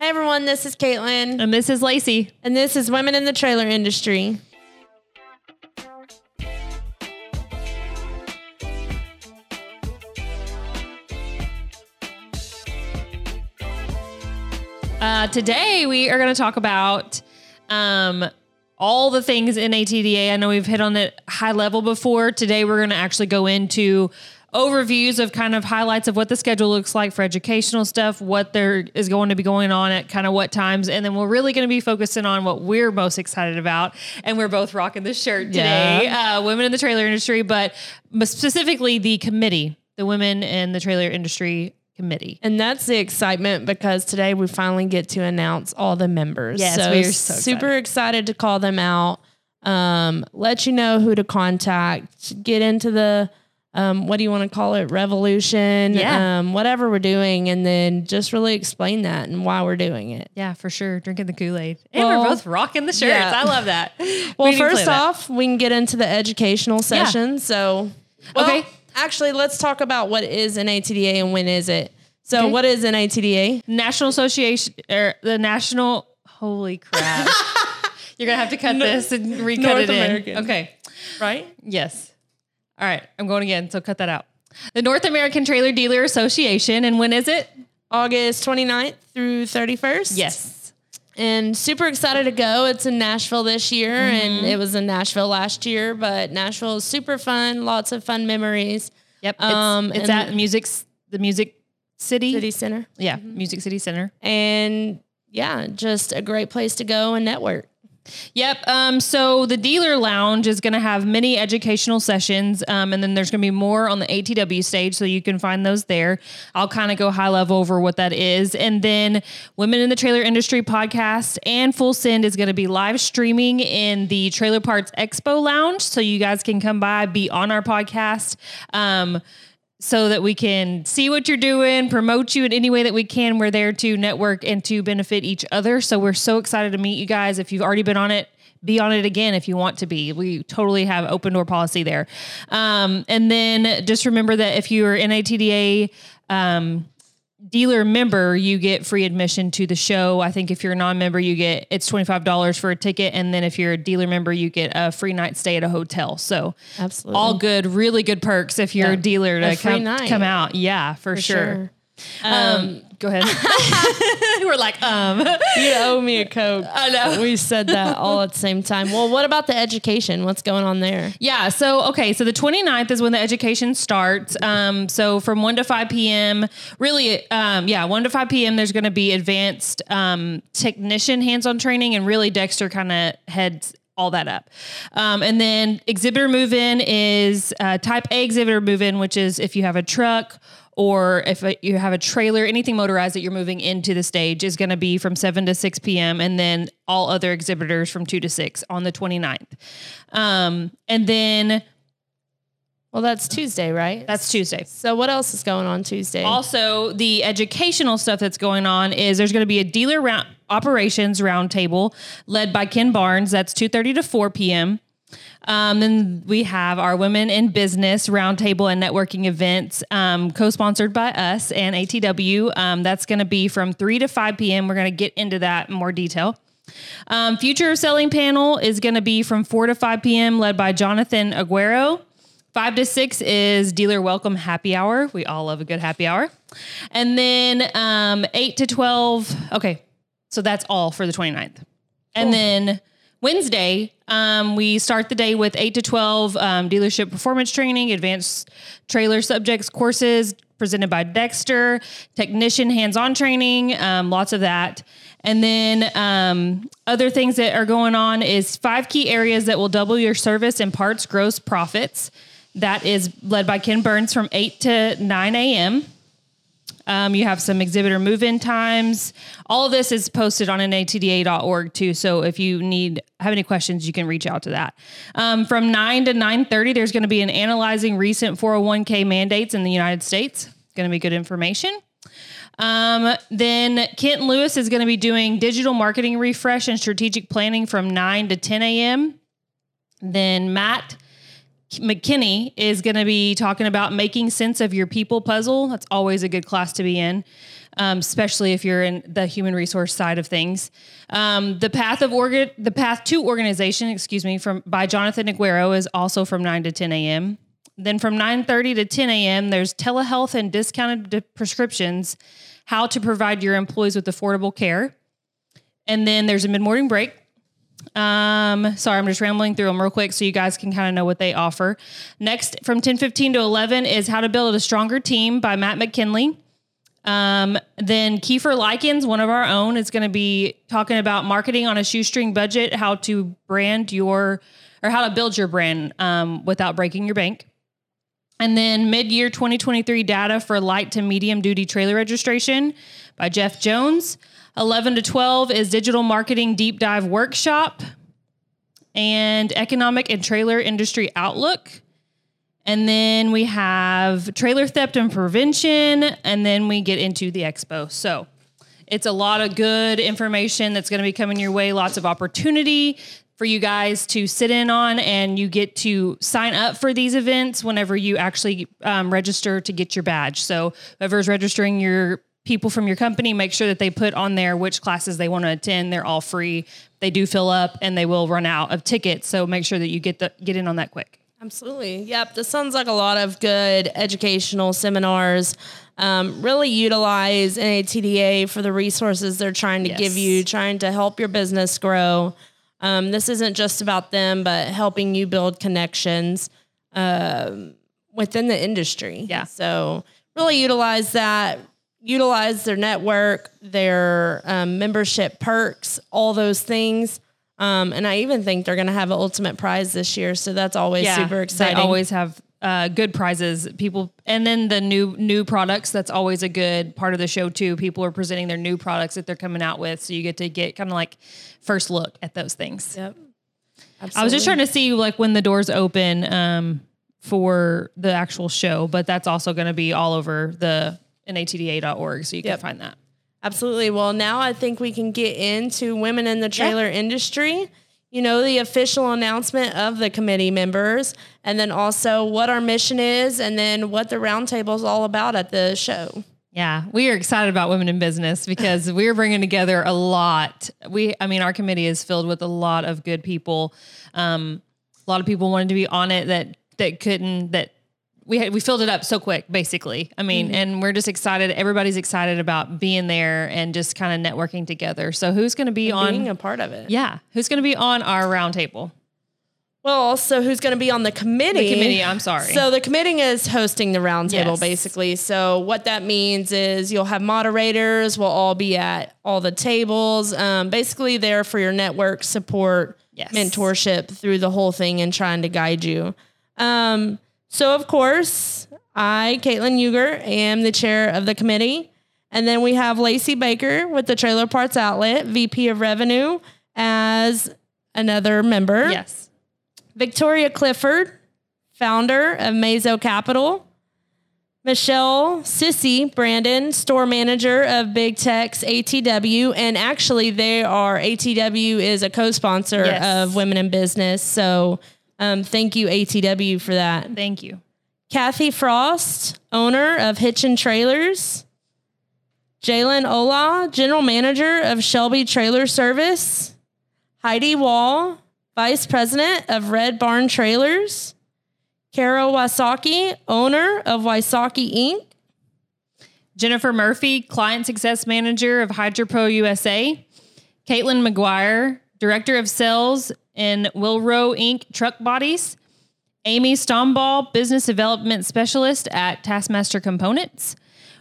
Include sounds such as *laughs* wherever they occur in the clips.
Hey everyone, this is Caitlin, And this is Lacey. and this is Women in the Trailer Industry. Uh, today we are going to talk about um, all the things in ATDA. I know we've hit on it high level before. Today we're going to actually go into overviews of kind of highlights of what the schedule looks like for educational stuff, what there is going to be going on at kind of what times, and then we're really going to be focusing on what we're most excited about. And we're both rocking this shirt today, uh, women in the trailer industry, but specifically the committee, the Women in the Trailer Industry Committee. And that's the excitement because today we finally get to announce all the members. Yes, we are so super excited to call them out. Um, let you know who to contact, get into the um, what do you want to call it? Revolution, Yeah. um, whatever we're doing, and then just really explain that and why we're doing it. Yeah, for sure. Drinking the Kool Aid. And Well, we're both rocking the shirts. yeah. I love that. *laughs* Well, We need to play first that. off, we can get into the educational session. So, well, Okay. Actually, let's talk about what is an ATDA and when is it. So, Okay. what is an ATDA? National Association, or the National, holy crap. *laughs* You're going to have to cut this and recut North it in. American. Okay. Right? Yes. All right. I'm going again. So cut that out. The North American Trailer Dealer Association. And when is it? August 29th through 31st. Yes. And super excited to go. It's in Nashville this year, Mm-hmm. and it was in Nashville last year, but Nashville is super fun. Lots of fun memories. Yep. It's, Um, it's and- at Music, the Music City. City Center. Yeah. Music City Center. And yeah, just a great place to go and network. Yep. Um, so the dealer lounge is going to have many educational sessions, um, and then there's going to be more on the ATW stage, so you can find those there. I'll kind of go high level over what that is, and then Women in the Trailer Industry podcast and Full Send is going to be live streaming in the Trailer Parts Expo lounge, so you guys can come by, be on our podcast. Um, so that we can see what you're doing, promote you in any way that we can. We're there to network and to benefit each other. So we're so excited to meet you guys. If you've already been on it, be on it again if you want to be. We totally have open door policy there. Um, and then just remember that if you're an ATDA um, dealer member, you get free admission to the show. I think if you're a non-member, you get it's twenty five dollars for a ticket, and then if you're a dealer member, you get a free night stay at a hotel. So Absolutely. all good, really good perks if you're Yeah. a dealer to A come, come out. Yeah, for, sure. Um, go ahead. *laughs* We're like, um, You owe me a Coke. I know. We said that all at the same time. Well, what about the education? What's going on there? Yeah. So, okay. So the 29th is when the education starts. Um, so from 1 to 5 p.m., really, um, yeah, 1 to 5 p.m., there's going to be advanced um, technician hands on training. And really, Dexter kind of heads all that up. Um, and then exhibitor move in is uh, type A exhibitor move in, which is if you have a truck or if you have a trailer, anything motorized that you're moving into the stage is going to be from 7 to 6 p.m. and then all other exhibitors from 2 to 6 on the 29th. Um, and then Well, that's Tuesday, right? that's Tuesday. so. What else is going on Tuesday? Also, the educational stuff that's going on is there's going to be a dealer round operations roundtable led by Ken Barnes. That's 2:30 to 4 p.m. Um, then we have our Women in Business Roundtable and Networking events, um, co-sponsored by us and ATW. Um, that's going to be from 3 to 5 p.m. We're going to get into that in more detail. Um, Future of Selling Panel is going to be from 4 to 5 p.m. led by Jonathan Aguero. 5 to 6 is Dealer Welcome Happy Hour. We all love a good happy hour. And then um, 8 to 12. Okay. So that's all for the 29th. And then Wednesday, um, we start the day with 8 to 12 um, dealership performance training, advanced trailer subjects courses presented by Dexter, technician hands on training, um, lots of that. And then um, other things that are going on is five key areas that will double your service and parts gross profits. That is led by Ken Burns from 8 to 9 a.m. Um, you have some exhibitor move-in times. All of this is posted on natda.org too. So if you need have any questions, you can reach out to that. Um, from nine to nine thirty, there's going to be an analyzing recent 401k mandates in the United States. Going to be good information. Um, then Kent Lewis is going to be doing digital marketing refresh and strategic planning from 9 to 10 a.m. Then Matt McKinney is going to be talking about making sense of your people puzzle. That's always a good class to be in. um, especially if you're in the human resource side of things. Um, the path of organ, the path to organization, excuse me, from by Jonathan Aguero is also from 9 to 10 a.m. Then from 9:30 to 10 a.m. there's telehealth and discounted prescriptions, how to provide your employees with affordable care. And then there's a mid-morning break. Um, sorry, I'm just rambling through them real quick so you guys can kind of know what they offer. Next, from 10:15 to 11 is How to Build a Stronger Team by Matt McKinley. Um, then Kiefer Likens, one of our own, is going to be talking about marketing on a shoestring budget, how to brand your or how to build your brand um, without breaking your bank. And then mid year 2023 data for light to medium duty trailer registration by Jeff Jones. 11 to 12 is digital marketing deep dive workshop and economic and trailer industry outlook. And then we have trailer theft and prevention. And then we get into the expo. So it's a lot of good information that's going to be coming your way, lots of opportunity for you guys to sit in on, and you get to sign up for these events whenever you actually um, register to get your badge. So whoever's registering your people from your company, make sure that they put on there which classes they want to attend. They're all free. They do fill up, and they will run out of tickets. So make sure that you get the get in on that quick. Absolutely. Yep. This sounds like a lot of good educational seminars. Um, really utilize NATDA for the resources they're trying to yes. give you, trying to help your business grow. Um, this isn't just about them, but helping you build connections um, within the industry. Yeah. So really utilize that, utilize their network, their um, membership perks, all those things. Um, and I even think they're going to have an ultimate prize this year, so that's always yeah, super exciting. They always have uh, good prizes. People, and then the new new products. That's always a good part of the show too. People are presenting their new products that they're coming out with, so you get to get kind of like first look at those things. Yep. Absolutely. I was just trying to see like when the doors open um, for the actual show, but that's also going to be all over the natda.org, so you yep. can find that. Absolutely. Well, now I think we can get into women in the trailer yeah. industry you know, the official announcement of the committee members, and then also what our mission is, and then what the roundtable is all about at the show. Yeah, we are excited about women in business because *laughs* we're bringing together a lot. We, I mean, our committee is filled with a lot of good people. Um, a lot of people wanted to be on it that that couldn't that we had, we filled it up so quick, basically. I mean, mm-hmm. and we're just excited. Everybody's excited about being there and just kind of networking together. So who's going to be and on being a part of it? Yeah, who's going to be on our roundtable? Well, also who's going to be on the committee? The committee. I'm sorry. So the committee is hosting the roundtable, yes. basically. So what that means is you'll have moderators. We'll all be at all the tables. Um, basically, there for your network support, yes. mentorship through the whole thing, and trying to guide you. Um, so, of course, I, Caitlin Uger, am the chair of the committee. And then we have Lacey Baker with the Trailer Parts Outlet, VP of Revenue, as another member. Yes. Victoria Clifford, founder of Mazo Capital. Michelle Sissy Brandon, store manager of Big Tex ATW. And actually, they are, ATW is a co sponsor yes. of Women in Business. So, um, thank you, ATW, for that. Thank you. Kathy Frost, owner of Hitchin Trailers. Jalen Ola, general manager of Shelby Trailer Service. Heidi Wall, vice president of Red Barn Trailers. Carol Wasaki, owner of Wasaki Inc. Jennifer Murphy, client success manager of HydroPro USA. Caitlin McGuire, director of sales in Wilrow Inc. Truck Bodies. Amy Stomball, Business Development Specialist at Taskmaster Components.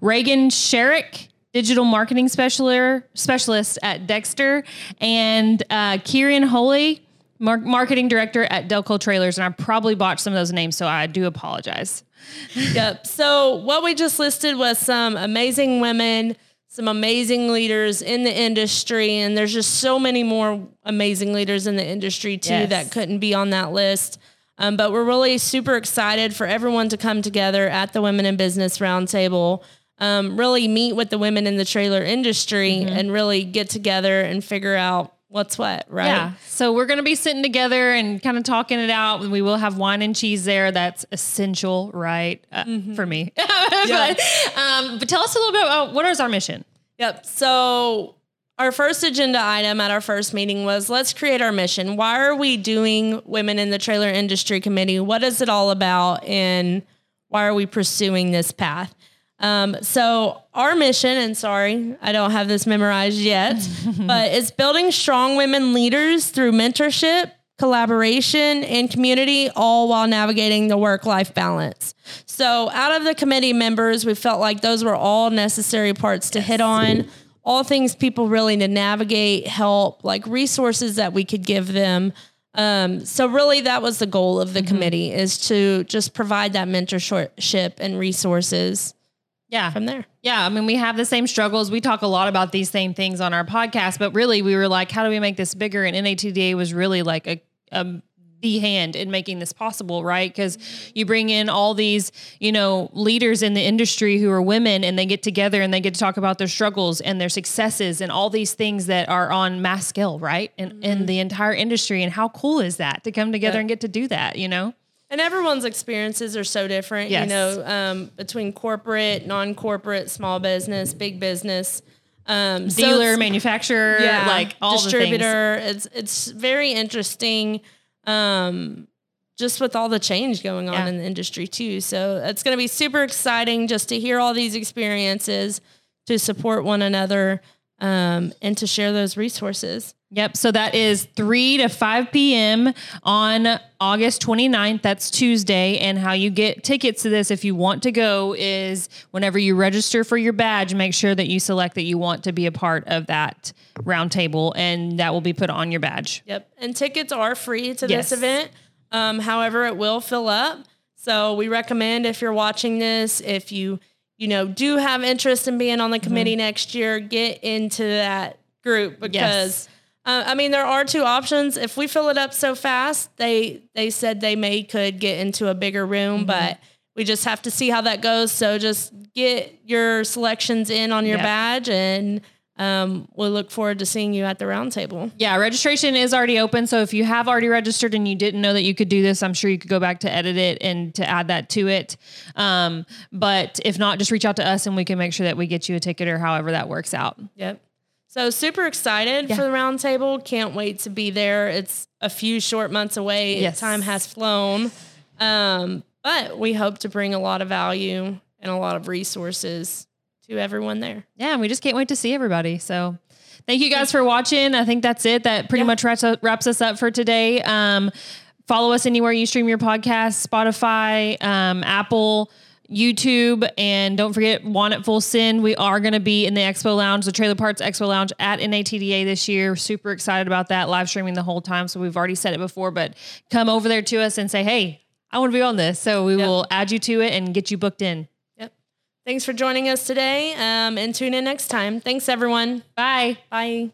Reagan Sherrick, Digital Marketing Specialist at Dexter. And uh, Kieran Holy, Mar- Marketing Director at Delco Trailers. And I probably botched some of those names, so I do apologize. *laughs* yep. So, what we just listed was some amazing women some amazing leaders in the industry and there's just so many more amazing leaders in the industry too yes. that couldn't be on that list um, but we're really super excited for everyone to come together at the women in business roundtable um, really meet with the women in the trailer industry mm-hmm. and really get together and figure out what's what, right? Yeah. So we're going to be sitting together and kind of talking it out. We will have wine and cheese there. That's essential, right? Uh, mm-hmm. For me. *laughs* yeah. but, um, but tell us a little bit about what is our mission? Yep. So our first agenda item at our first meeting was let's create our mission. Why are we doing Women in the Trailer Industry Committee? What is it all about? And why are we pursuing this path? Um, so our mission, and sorry, I don't have this memorized yet, *laughs* but it's building strong women leaders through mentorship, collaboration, and community, all while navigating the work-life balance. So out of the committee members, we felt like those were all necessary parts to hit on. All things people really need to navigate, help, like resources that we could give them. Um, so really that was the goal of the mm-hmm. committee is to just provide that mentorship and resources yeah. From there. Yeah. I mean, we have the same struggles. We talk a lot about these same things on our podcast, but really we were like, how do we make this bigger? And NATDA was really like a, a the hand in making this possible, right? Because you bring in all these, you know, leaders in the industry who are women and they get together and they get to talk about their struggles and their successes and all these things that are on mass scale, right? In, mm-hmm. in the entire industry. And how cool is that to come together yeah. and get to do that, you know? And everyone's experiences are so different, yes. you know, um, between corporate, non corporate, small business, big business. Um, Dealer, so manufacturer, yeah, like all distributor. It's it's very interesting, um, just with all the change going on yeah. in the industry too. So it's going to be super exciting just to hear all these experiences, to support one another, um, and to share those resources. Yep. So that is 3 to 5 p.m. on August 29th. That's Tuesday. And how you get tickets to this, if you want to go, is whenever you register for your badge, make sure that you select that you want to be a part of that roundtable, and that will be put on your badge. Yep. And tickets are free to yes. this event. Um, however, it will fill up. So we recommend if you're watching this, if you you know do have interest in being on the committee mm-hmm. next year, get into that group because. Yes uh, I mean, there are two options. If we fill it up so fast, they they said they may could get into a bigger room, mm-hmm. but we just have to see how that goes. So just get your selections in on your badge, and um, we'll look forward to seeing you at the roundtable. Yeah, registration is already open. So if you have already registered and you didn't know that you could do this, I'm sure you could go back to edit it and to add that to it. Um, but if not, just reach out to us and we can make sure that we get you a ticket or however that works out. Yep. So super excited yeah. for the roundtable. Can't wait to be there. It's a few short months away. Yes. Time has flown. Um, but we hope to bring a lot of value and a lot of resources to everyone there. Yeah, and we just can't wait to see everybody. So thank you guys for watching. I think that's it. That pretty yeah. much wraps, up, wraps us up for today. Um, follow us anywhere you stream your podcast, Spotify, um, Apple. YouTube, and don't forget Want It Full Send. We are going to be in the Expo Lounge, the Trailer Parts Expo Lounge at NATDA this year. Super excited about that. Live streaming the whole time. So we've already said it before, but come over there to us and say, hey, I want to be on this. So we yep. will add you to it and get you booked in. Yep. Thanks for joining us today um, and tune in next time. Thanks, everyone. Bye. Bye.